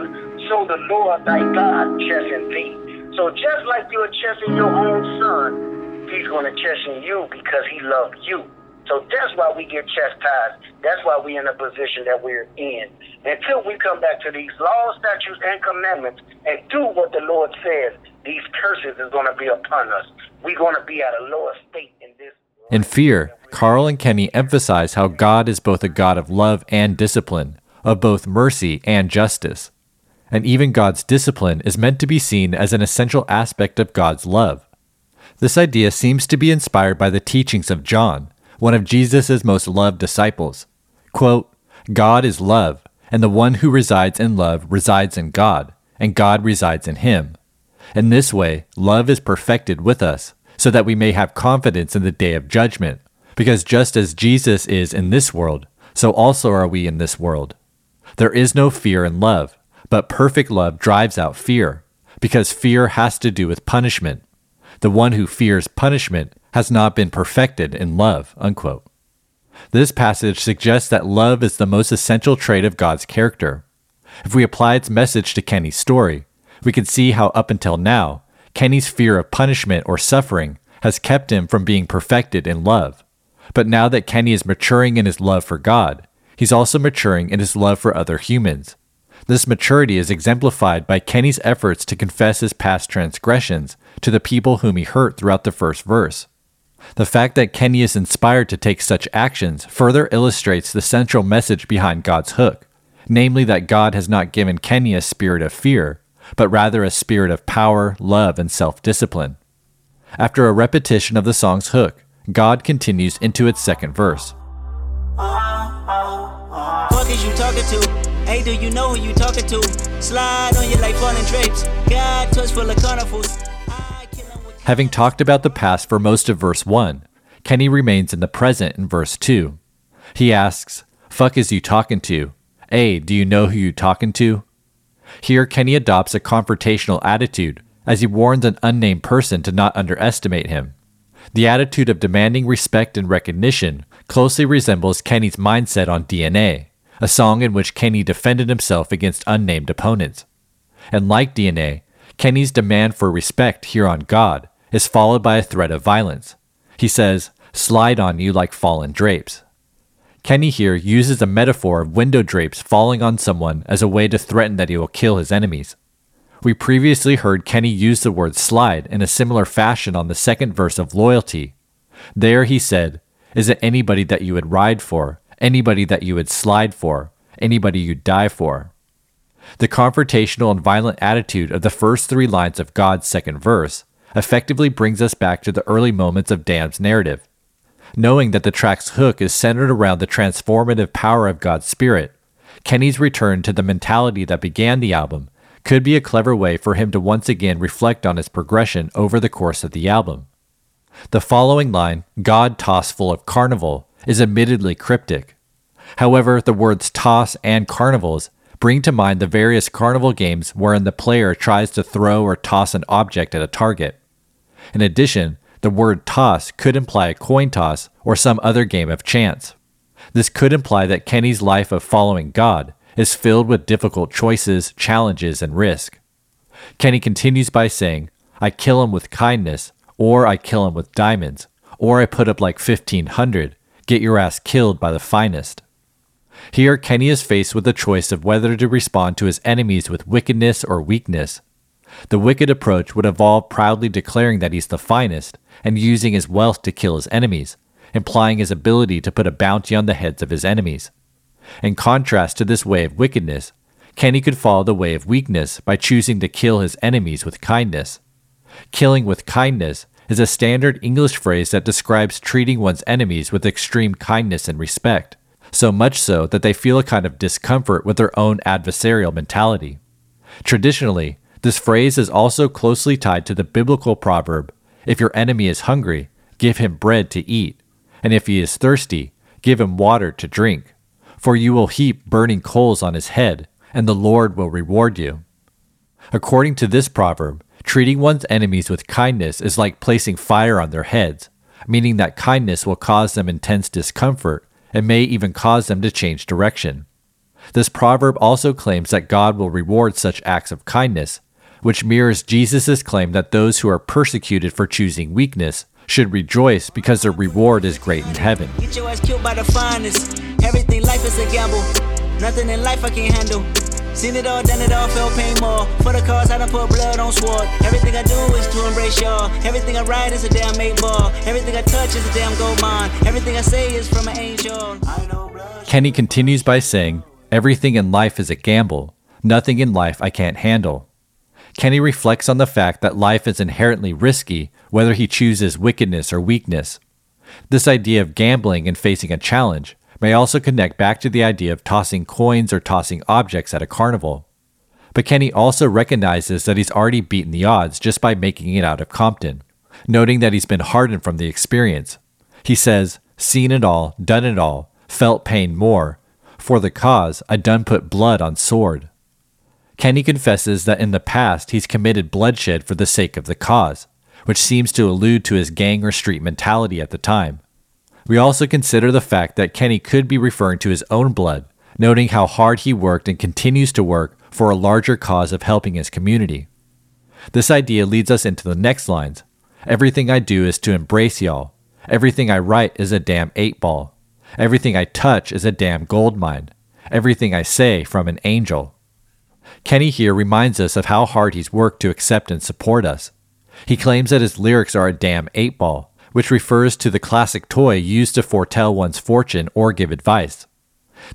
so the Lord thy God chasing thee. So just like you're chasing your own son, he's going to chasing you because he loved you. So that's why we get chastised. That's why we're in the position that we're in. Until we come back to these laws, statutes, and commandments and do what the Lord says, these curses is going to be upon us. We're going to be at a lower state in this. In Fear, Carl and Kenny emphasize how God is both a God of love and discipline, of both mercy and justice. And even God's discipline is meant to be seen as an essential aspect of God's love. This idea seems to be inspired by the teachings of John, one of Jesus' most loved disciples. Quote, God is love, and the one who resides in love resides in God, and God resides in him. In this way, love is perfected with us, so that we may have confidence in the day of judgment, because just as Jesus is in this world, so also are we in this world. There is no fear in love, but perfect love drives out fear, because fear has to do with punishment. The one who fears punishment has not been perfected in love. Unquote. This passage suggests that love is the most essential trait of God's character. If we apply its message to Kenny's story, we can see how up until now, Kenny's fear of punishment or suffering has kept him from being perfected in love. But now that Kenny is maturing in his love for God, he's also maturing in his love for other humans. This maturity is exemplified by Kenny's efforts to confess his past transgressions to the people whom he hurt throughout the first verse. The fact that Kenny is inspired to take such actions further illustrates the central message behind God's hook, namely that God has not given Kenny a spirit of fear, but rather a spirit of power, love, and self discipline. After a repetition of the song's hook, God continues into its second verse. Fuck is you talking to? Hey, do you know who you talking to? Slide on you like falling drapes. God touch full of carnivals. Having talked about the past for most of verse 1, Kenny remains in the present in verse 2. He asks, Fuck is you talking to? A, do you know who you talking to? Here, Kenny adopts a confrontational attitude as he warns an unnamed person to not underestimate him. The attitude of demanding respect and recognition closely resembles Kenny's mindset on DNA, a song in which Kenny defended himself against unnamed opponents. And like DNA, Kenny's demand for respect here on God is followed by a threat of violence. He says, slide on you like fallen drapes. Kenny here uses a metaphor of window drapes falling on someone as a way to threaten that he will kill his enemies. We previously heard Kenny use the word slide in a similar fashion on the second verse of Loyalty. There he said, Is it anybody that you would ride for, anybody that you would slide for, anybody you'd die for? The confrontational and violent attitude of the first three lines of God's second verse effectively brings us back to the early moments of Damn's narrative. Knowing that the track's hook is centered around the transformative power of God's Spirit, Kenny's return to the mentality that began the album could be a clever way for him to once again reflect on his progression over the course of the album. The following line, God toss full of carnival, is admittedly cryptic. However, the words toss and carnivals bring to mind the various carnival games wherein the player tries to throw or toss an object at a target. In addition, the word toss could imply a coin toss or some other game of chance. This could imply that Kenny's life of following God is filled with difficult choices, challenges, and risk. Kenny continues by saying, I kill him with kindness, or I kill him with diamonds, or I put up like 1500, get your ass killed by the finest. Here, Kenny is faced with the choice of whether to respond to his enemies with wickedness or weakness. The wicked approach would involve proudly declaring that he's the finest and using his wealth to kill his enemies, implying his ability to put a bounty on the heads of his enemies. In contrast to this way of wickedness, Kenny could follow the way of weakness by choosing to kill his enemies with kindness. Killing with kindness is a standard English phrase that describes treating one's enemies with extreme kindness and respect, so much so that they feel a kind of discomfort with their own adversarial mentality. Traditionally, this phrase is also closely tied to the biblical proverb if your enemy is hungry, give him bread to eat, and if he is thirsty, give him water to drink. For you will heap burning coals on his head, and the Lord will reward you. According to this proverb, treating one's enemies with kindness is like placing fire on their heads, meaning that kindness will cause them intense discomfort and may even cause them to change direction. This proverb also claims that God will reward such acts of kindness, which mirrors Jesus' claim that those who are persecuted for choosing weakness should rejoice because their reward is great in heaven. Get your ass killed by the finest. Everything life is a gamble. Nothing in life I can't handle. Seen it all, done it all, felt pain more. For the cause, I done put blood on sword. Everything I do is to embrace y'all. Everything I write is a damn eight ball. Everything I touch is a damn gold mine. Everything I say is from an angel. I know blood. Kenny continues by saying, Everything in life is a gamble. Nothing in life I can't handle. Kenny reflects on the fact that life is inherently risky, whether he chooses wickedness or weakness. This idea of gambling and facing a challenge may also connect back to the idea of tossing coins or tossing objects at a carnival. But Kenny also recognizes that he's already beaten the odds just by making it out of Compton, noting that he's been hardened from the experience. He says, Seen it all, done it all, felt pain more. For the cause, I done put blood on sword. Kenny confesses that in the past he's committed bloodshed for the sake of the cause, which seems to allude to his gang or street mentality at the time. We also consider the fact that Kenny could be referring to his own blood, noting how hard he worked and continues to work for a larger cause of helping his community. This idea leads us into the next lines Everything I do is to embrace y'all. Everything I write is a damn eight ball. Everything I touch is a damn gold mine. Everything I say from an angel. Kenny here reminds us of how hard he's worked to accept and support us. He claims that his lyrics are a damn eight ball, which refers to the classic toy used to foretell one's fortune or give advice.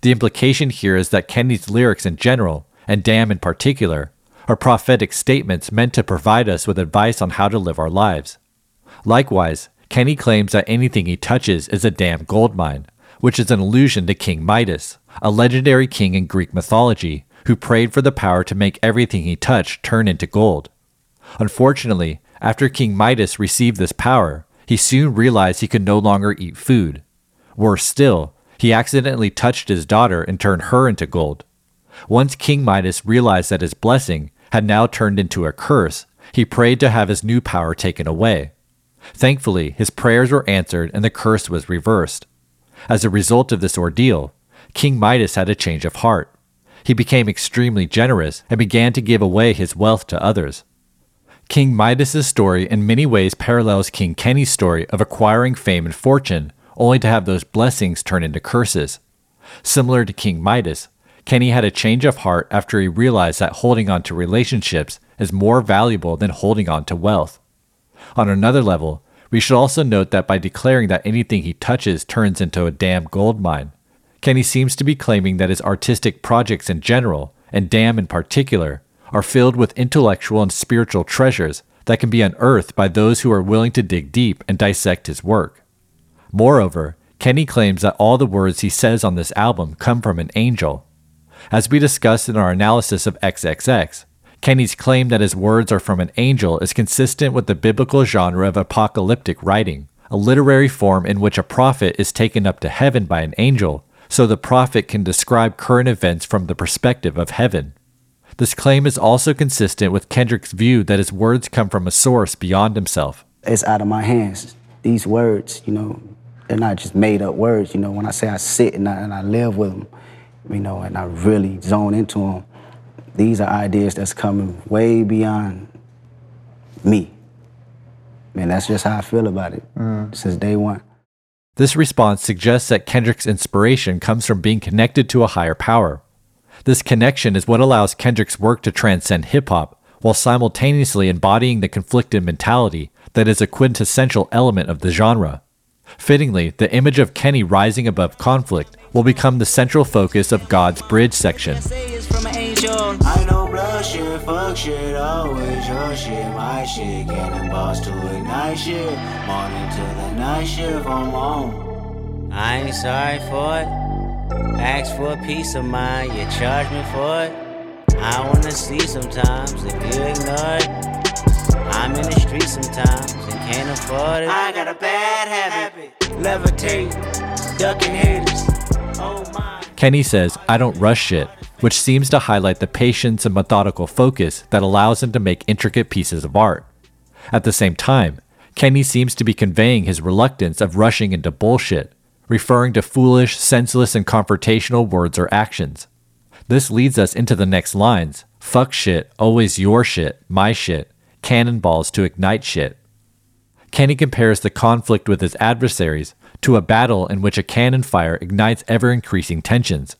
The implication here is that Kenny's lyrics in general, and Damn in particular, are prophetic statements meant to provide us with advice on how to live our lives. Likewise, Kenny claims that anything he touches is a damn gold mine, which is an allusion to King Midas, a legendary king in Greek mythology who prayed for the power to make everything he touched turn into gold. Unfortunately, after King Midas received this power, he soon realized he could no longer eat food. Worse still, he accidentally touched his daughter and turned her into gold. Once King Midas realized that his blessing had now turned into a curse, he prayed to have his new power taken away. Thankfully, his prayers were answered and the curse was reversed. As a result of this ordeal, King Midas had a change of heart. He became extremely generous and began to give away his wealth to others. King Midas's story in many ways parallels King Kenny's story of acquiring fame and fortune, only to have those blessings turn into curses. Similar to King Midas, Kenny had a change of heart after he realized that holding on to relationships is more valuable than holding on to wealth. On another level, we should also note that by declaring that anything he touches turns into a damn gold mine, Kenny seems to be claiming that his artistic projects in general, and Damn in particular, are filled with intellectual and spiritual treasures that can be unearthed by those who are willing to dig deep and dissect his work. Moreover, Kenny claims that all the words he says on this album come from an angel. As we discussed in our analysis of XXX, Kenny's claim that his words are from an angel is consistent with the biblical genre of apocalyptic writing, a literary form in which a prophet is taken up to heaven by an angel, so the prophet can describe current events from the perspective of heaven. This claim is also consistent with Kendrick's view that his words come from a source beyond himself. It's out of my hands. These words, you know, they're not just made up words. You know, when I say I sit and I, and I live with them, you know, and I really zone into them, these are ideas that's coming way beyond me. Man, that's just how I feel about it mm. since day one. This response suggests that Kendrick's inspiration comes from being connected to a higher power. This connection is what allows Kendrick's work to transcend hip hop while simultaneously embodying the conflicted mentality that is a quintessential element of the genre. Fittingly, the image of Kenny rising above conflict will become the central focus of God's Bridge section. Fuck shit, always your shit, my shit. Cannonballs to ignite shit. Morning to the night shift, I'm on. I ain't sorry for it. Ask for a piece of mind, you charge me for it. I wanna see sometimes if you ignore it. I'm in the street sometimes and can't afford it. I got a bad habit, levitate, ducking haters. Kenny says, I don't rush shit, which seems to highlight the patience and methodical focus that allows him to make intricate pieces of art. At the same time, Kenny seems to be conveying his reluctance of rushing into bullshit, referring to foolish, senseless, and confrontational words or actions. This leads us into the next lines fuck shit, always your shit, my shit, cannonballs to ignite shit. Kenny compares the conflict with his adversaries to a battle in which a cannon fire ignites ever increasing tensions.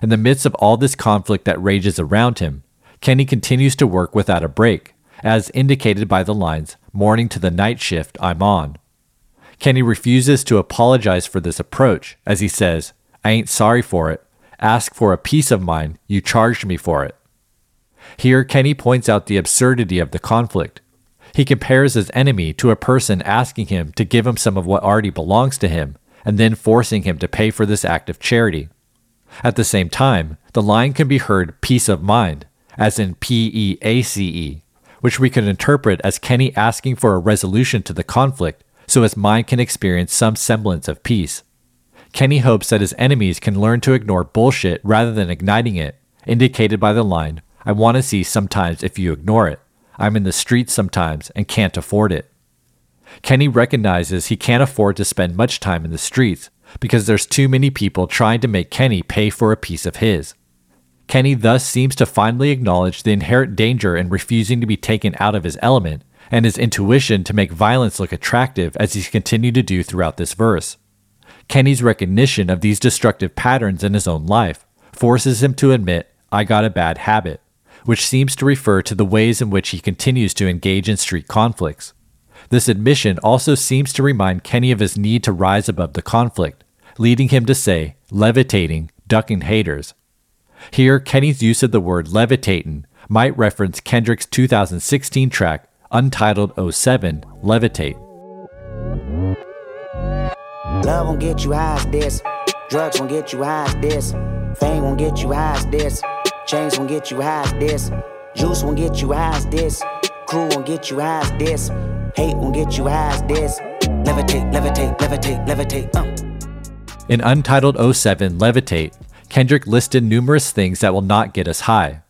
In the midst of all this conflict that rages around him, Kenny continues to work without a break, as indicated by the lines, Morning to the night shift, I'm on. Kenny refuses to apologize for this approach, as he says, I ain't sorry for it. Ask for a piece of mine, you charged me for it. Here, Kenny points out the absurdity of the conflict. He compares his enemy to a person asking him to give him some of what already belongs to him, and then forcing him to pay for this act of charity. At the same time, the line can be heard peace of mind, as in P E A C E, which we could interpret as Kenny asking for a resolution to the conflict so his mind can experience some semblance of peace. Kenny hopes that his enemies can learn to ignore bullshit rather than igniting it, indicated by the line, I want to see sometimes if you ignore it. I'm in the streets sometimes and can't afford it. Kenny recognizes he can't afford to spend much time in the streets because there's too many people trying to make Kenny pay for a piece of his. Kenny thus seems to finally acknowledge the inherent danger in refusing to be taken out of his element and his intuition to make violence look attractive as he's continued to do throughout this verse. Kenny's recognition of these destructive patterns in his own life forces him to admit, I got a bad habit, which seems to refer to the ways in which he continues to engage in street conflicts. This admission also seems to remind Kenny of his need to rise above the conflict, leading him to say, levitating, ducking haters. Here, Kenny's use of the word levitating might reference Kendrick's 2016 track, untitled 07, Levitate. Love won't get you high as this. Drugs won't get you high as this. Fame won't get you high as this. Chains won't get you high as this. Juice won't get you high as this. Crew won't get you high as this. Hate won't get you high as this. Levitate, levitate, levitate, levitate. Uh. In Untitled 07 Levitate, Kendrick listed numerous things that will not get us high.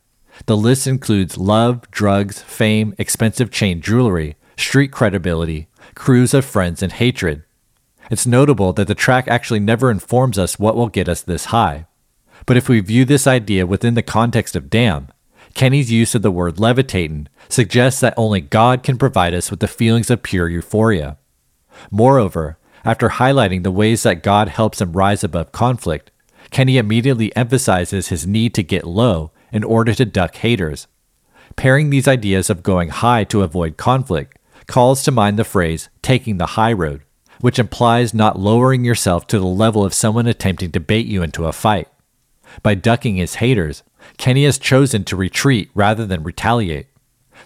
The list includes love, drugs, fame, expensive chain jewelry, street credibility, crews of friends, and hatred. It's notable that the track actually never informs us what will get us this high. But if we view this idea within the context of Damn, Kenny's use of the word levitating suggests that only God can provide us with the feelings of pure euphoria. Moreover, after highlighting the ways that God helps him rise above conflict, Kenny immediately emphasizes his need to get low in order to duck haters. Pairing these ideas of going high to avoid conflict calls to mind the phrase taking the high road, which implies not lowering yourself to the level of someone attempting to bait you into a fight. By ducking his haters, Kenny has chosen to retreat rather than retaliate.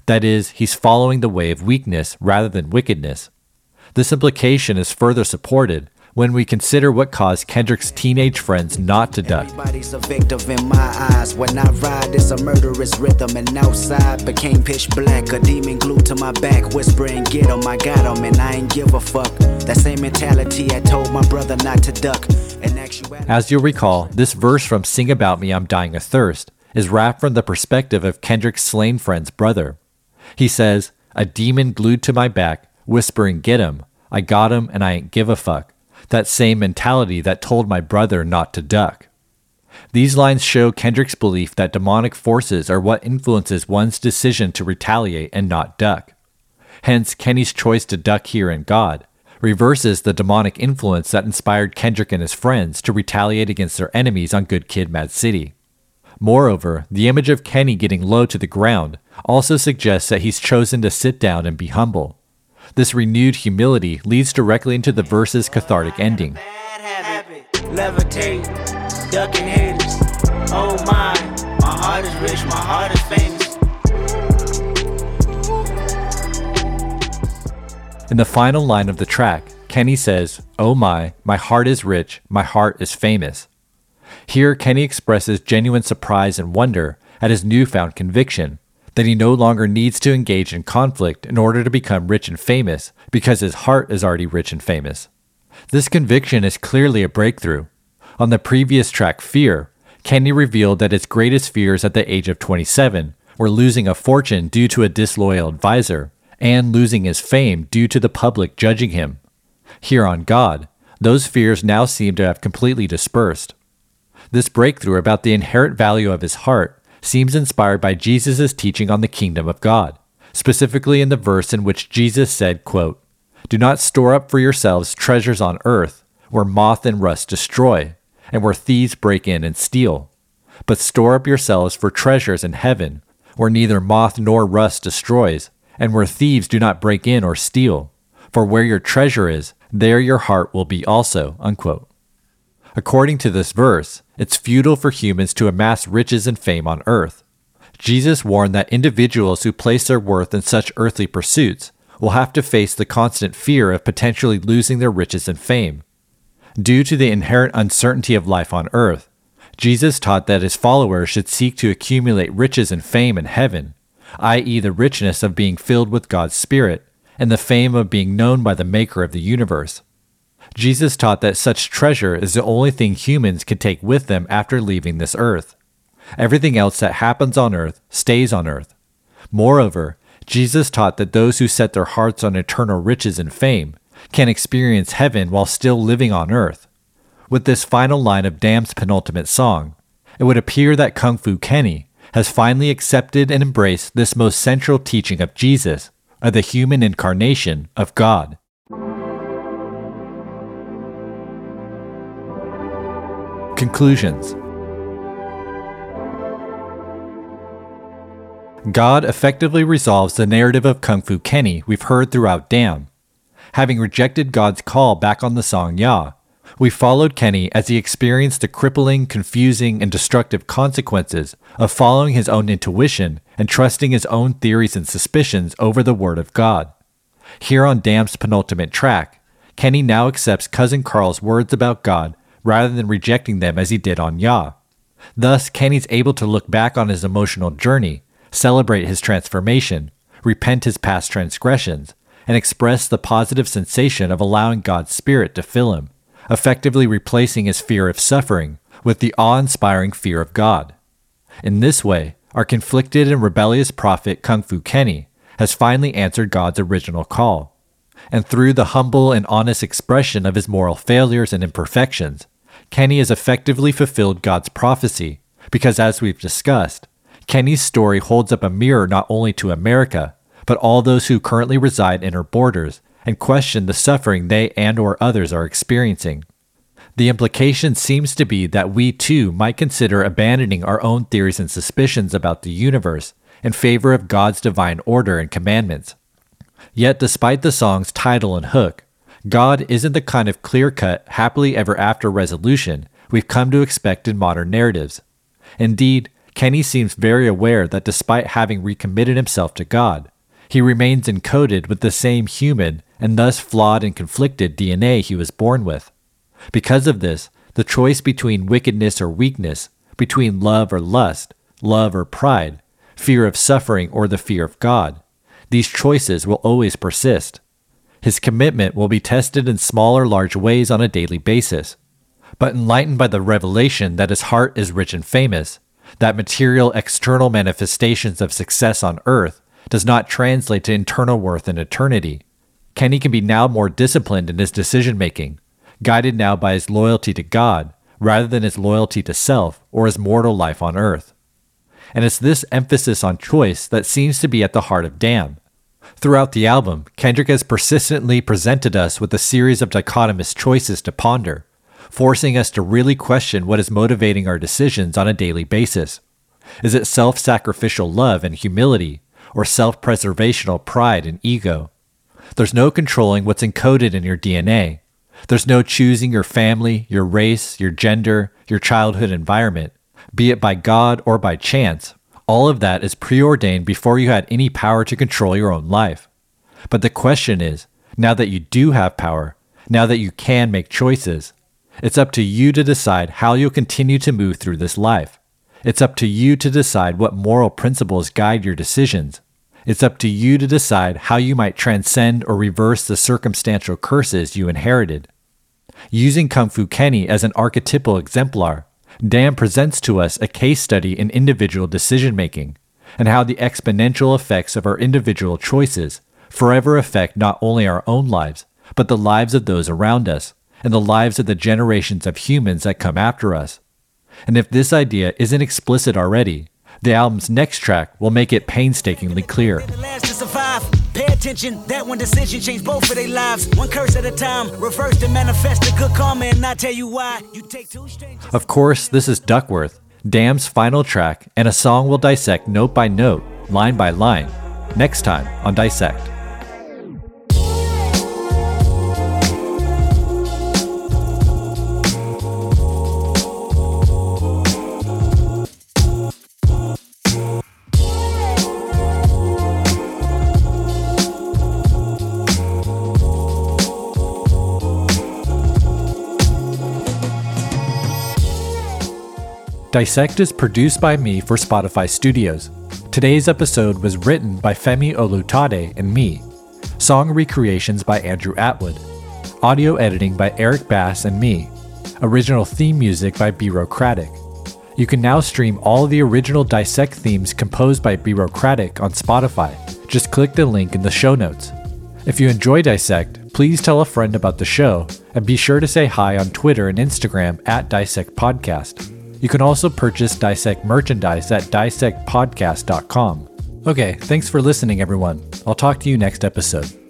That is, he's following the way of weakness rather than wickedness. This implication is further supported when we consider what caused Kendrick's teenage friends not to duck. Everybody's a victim in my eyes. When I ride, it's a murderous rhythm. And outside became pitch black. A demon glued to my back, whispering, Get him, I got him, and I ain't give a fuck. That same mentality I told my brother not to duck. As you'll recall, this verse from Sing About Me, I'm Dying of Thirst is rapped from the perspective of Kendrick's slain friend's brother. He says, A demon glued to my back, whispering, Get him. I got him and I ain't give a fuck. That same mentality that told my brother not to duck. These lines show Kendrick's belief that demonic forces are what influences one's decision to retaliate and not duck. Hence, Kenny's choice to duck here in God reverses the demonic influence that inspired Kendrick and his friends to retaliate against their enemies on Good Kid Mad City. Moreover, the image of Kenny getting low to the ground also suggests that he's chosen to sit down and be humble. This renewed humility leads directly into the verse's cathartic ending. Levitate, ducking haters. Oh my, my heart is rich, my heart is famous. In the final line of the track, Kenny says, Oh my, my heart is rich, my heart is famous. Here, Kenny expresses genuine surprise and wonder at his newfound conviction that he no longer needs to engage in conflict in order to become rich and famous because his heart is already rich and famous. This conviction is clearly a breakthrough. On the previous track, Fear, Kenny revealed that his greatest fears at the age of 27 were losing a fortune due to a disloyal advisor and losing his fame due to the public judging him. Here on God, those fears now seem to have completely dispersed. This breakthrough about the inherent value of his heart seems inspired by Jesus' teaching on the kingdom of God, specifically in the verse in which Jesus said, quote, Do not store up for yourselves treasures on earth, where moth and rust destroy, and where thieves break in and steal. But store up yourselves for treasures in heaven, where neither moth nor rust destroys, and where thieves do not break in or steal. For where your treasure is, there your heart will be also. Unquote. According to this verse, it's futile for humans to amass riches and fame on earth. Jesus warned that individuals who place their worth in such earthly pursuits will have to face the constant fear of potentially losing their riches and fame. Due to the inherent uncertainty of life on earth, Jesus taught that his followers should seek to accumulate riches and fame in heaven, i.e., the richness of being filled with God's Spirit and the fame of being known by the Maker of the universe. Jesus taught that such treasure is the only thing humans can take with them after leaving this earth. Everything else that happens on earth stays on earth. Moreover, Jesus taught that those who set their hearts on eternal riches and fame can experience heaven while still living on earth. With this final line of Damn's penultimate song, it would appear that Kung Fu Kenny has finally accepted and embraced this most central teaching of Jesus, of the human incarnation of God. Conclusions God effectively resolves the narrative of Kung Fu Kenny we've heard throughout Damn. Having rejected God's call back on the song Yah, we followed Kenny as he experienced the crippling, confusing, and destructive consequences of following his own intuition and trusting his own theories and suspicions over the Word of God. Here on Damn's penultimate track, Kenny now accepts Cousin Carl's words about God rather than rejecting them as he did on Yah. Thus, Kenny's able to look back on his emotional journey, celebrate his transformation, repent his past transgressions, and express the positive sensation of allowing God's Spirit to fill him, effectively replacing his fear of suffering with the awe inspiring fear of God. In this way, our conflicted and rebellious prophet Kung Fu Kenny has finally answered God's original call. And through the humble and honest expression of his moral failures and imperfections, Kenny has effectively fulfilled God's prophecy because, as we've discussed, Kenny's story holds up a mirror not only to America, but all those who currently reside in her borders and question the suffering they and or others are experiencing. The implication seems to be that we too might consider abandoning our own theories and suspicions about the universe in favor of God's divine order and commandments. Yet, despite the song's title and hook, God isn't the kind of clear cut, happily ever after resolution we've come to expect in modern narratives. Indeed, Kenny seems very aware that despite having recommitted himself to God, he remains encoded with the same human and thus flawed and conflicted DNA he was born with. Because of this, the choice between wickedness or weakness, between love or lust, love or pride, fear of suffering or the fear of God, these choices will always persist. His commitment will be tested in small or large ways on a daily basis. But enlightened by the revelation that his heart is rich and famous, that material external manifestations of success on earth does not translate to internal worth in eternity, Kenny can be now more disciplined in his decision making, guided now by his loyalty to God rather than his loyalty to self or his mortal life on earth. And it's this emphasis on choice that seems to be at the heart of Damn. Throughout the album, Kendrick has persistently presented us with a series of dichotomous choices to ponder, forcing us to really question what is motivating our decisions on a daily basis. Is it self sacrificial love and humility, or self preservational pride and ego? There's no controlling what's encoded in your DNA. There's no choosing your family, your race, your gender, your childhood environment, be it by God or by chance. All of that is preordained before you had any power to control your own life. But the question is now that you do have power, now that you can make choices, it's up to you to decide how you'll continue to move through this life. It's up to you to decide what moral principles guide your decisions. It's up to you to decide how you might transcend or reverse the circumstantial curses you inherited. Using Kung Fu Kenny as an archetypal exemplar, Damn presents to us a case study in individual decision making and how the exponential effects of our individual choices forever affect not only our own lives, but the lives of those around us and the lives of the generations of humans that come after us. And if this idea isn't explicit already, the album's next track will make it painstakingly clear. Pay attention, that one decision changed both of their lives. One curse at a time, reverse to manifest a good karma and not tell you why. You take two strangers. Of course, this is Duckworth, Damn's final track, and a song we'll dissect note by note, line by line, next time on Dissect. Dissect is produced by me for Spotify Studios. Today's episode was written by Femi Olutade and me. Song recreations by Andrew Atwood. Audio editing by Eric Bass and me. Original theme music by Bureaucratic. You can now stream all the original Dissect themes composed by Bureaucratic on Spotify. Just click the link in the show notes. If you enjoy Dissect, please tell a friend about the show and be sure to say hi on Twitter and Instagram at Dissect Podcast. You can also purchase Dissect merchandise at dissectpodcast.com. Okay, thanks for listening, everyone. I'll talk to you next episode.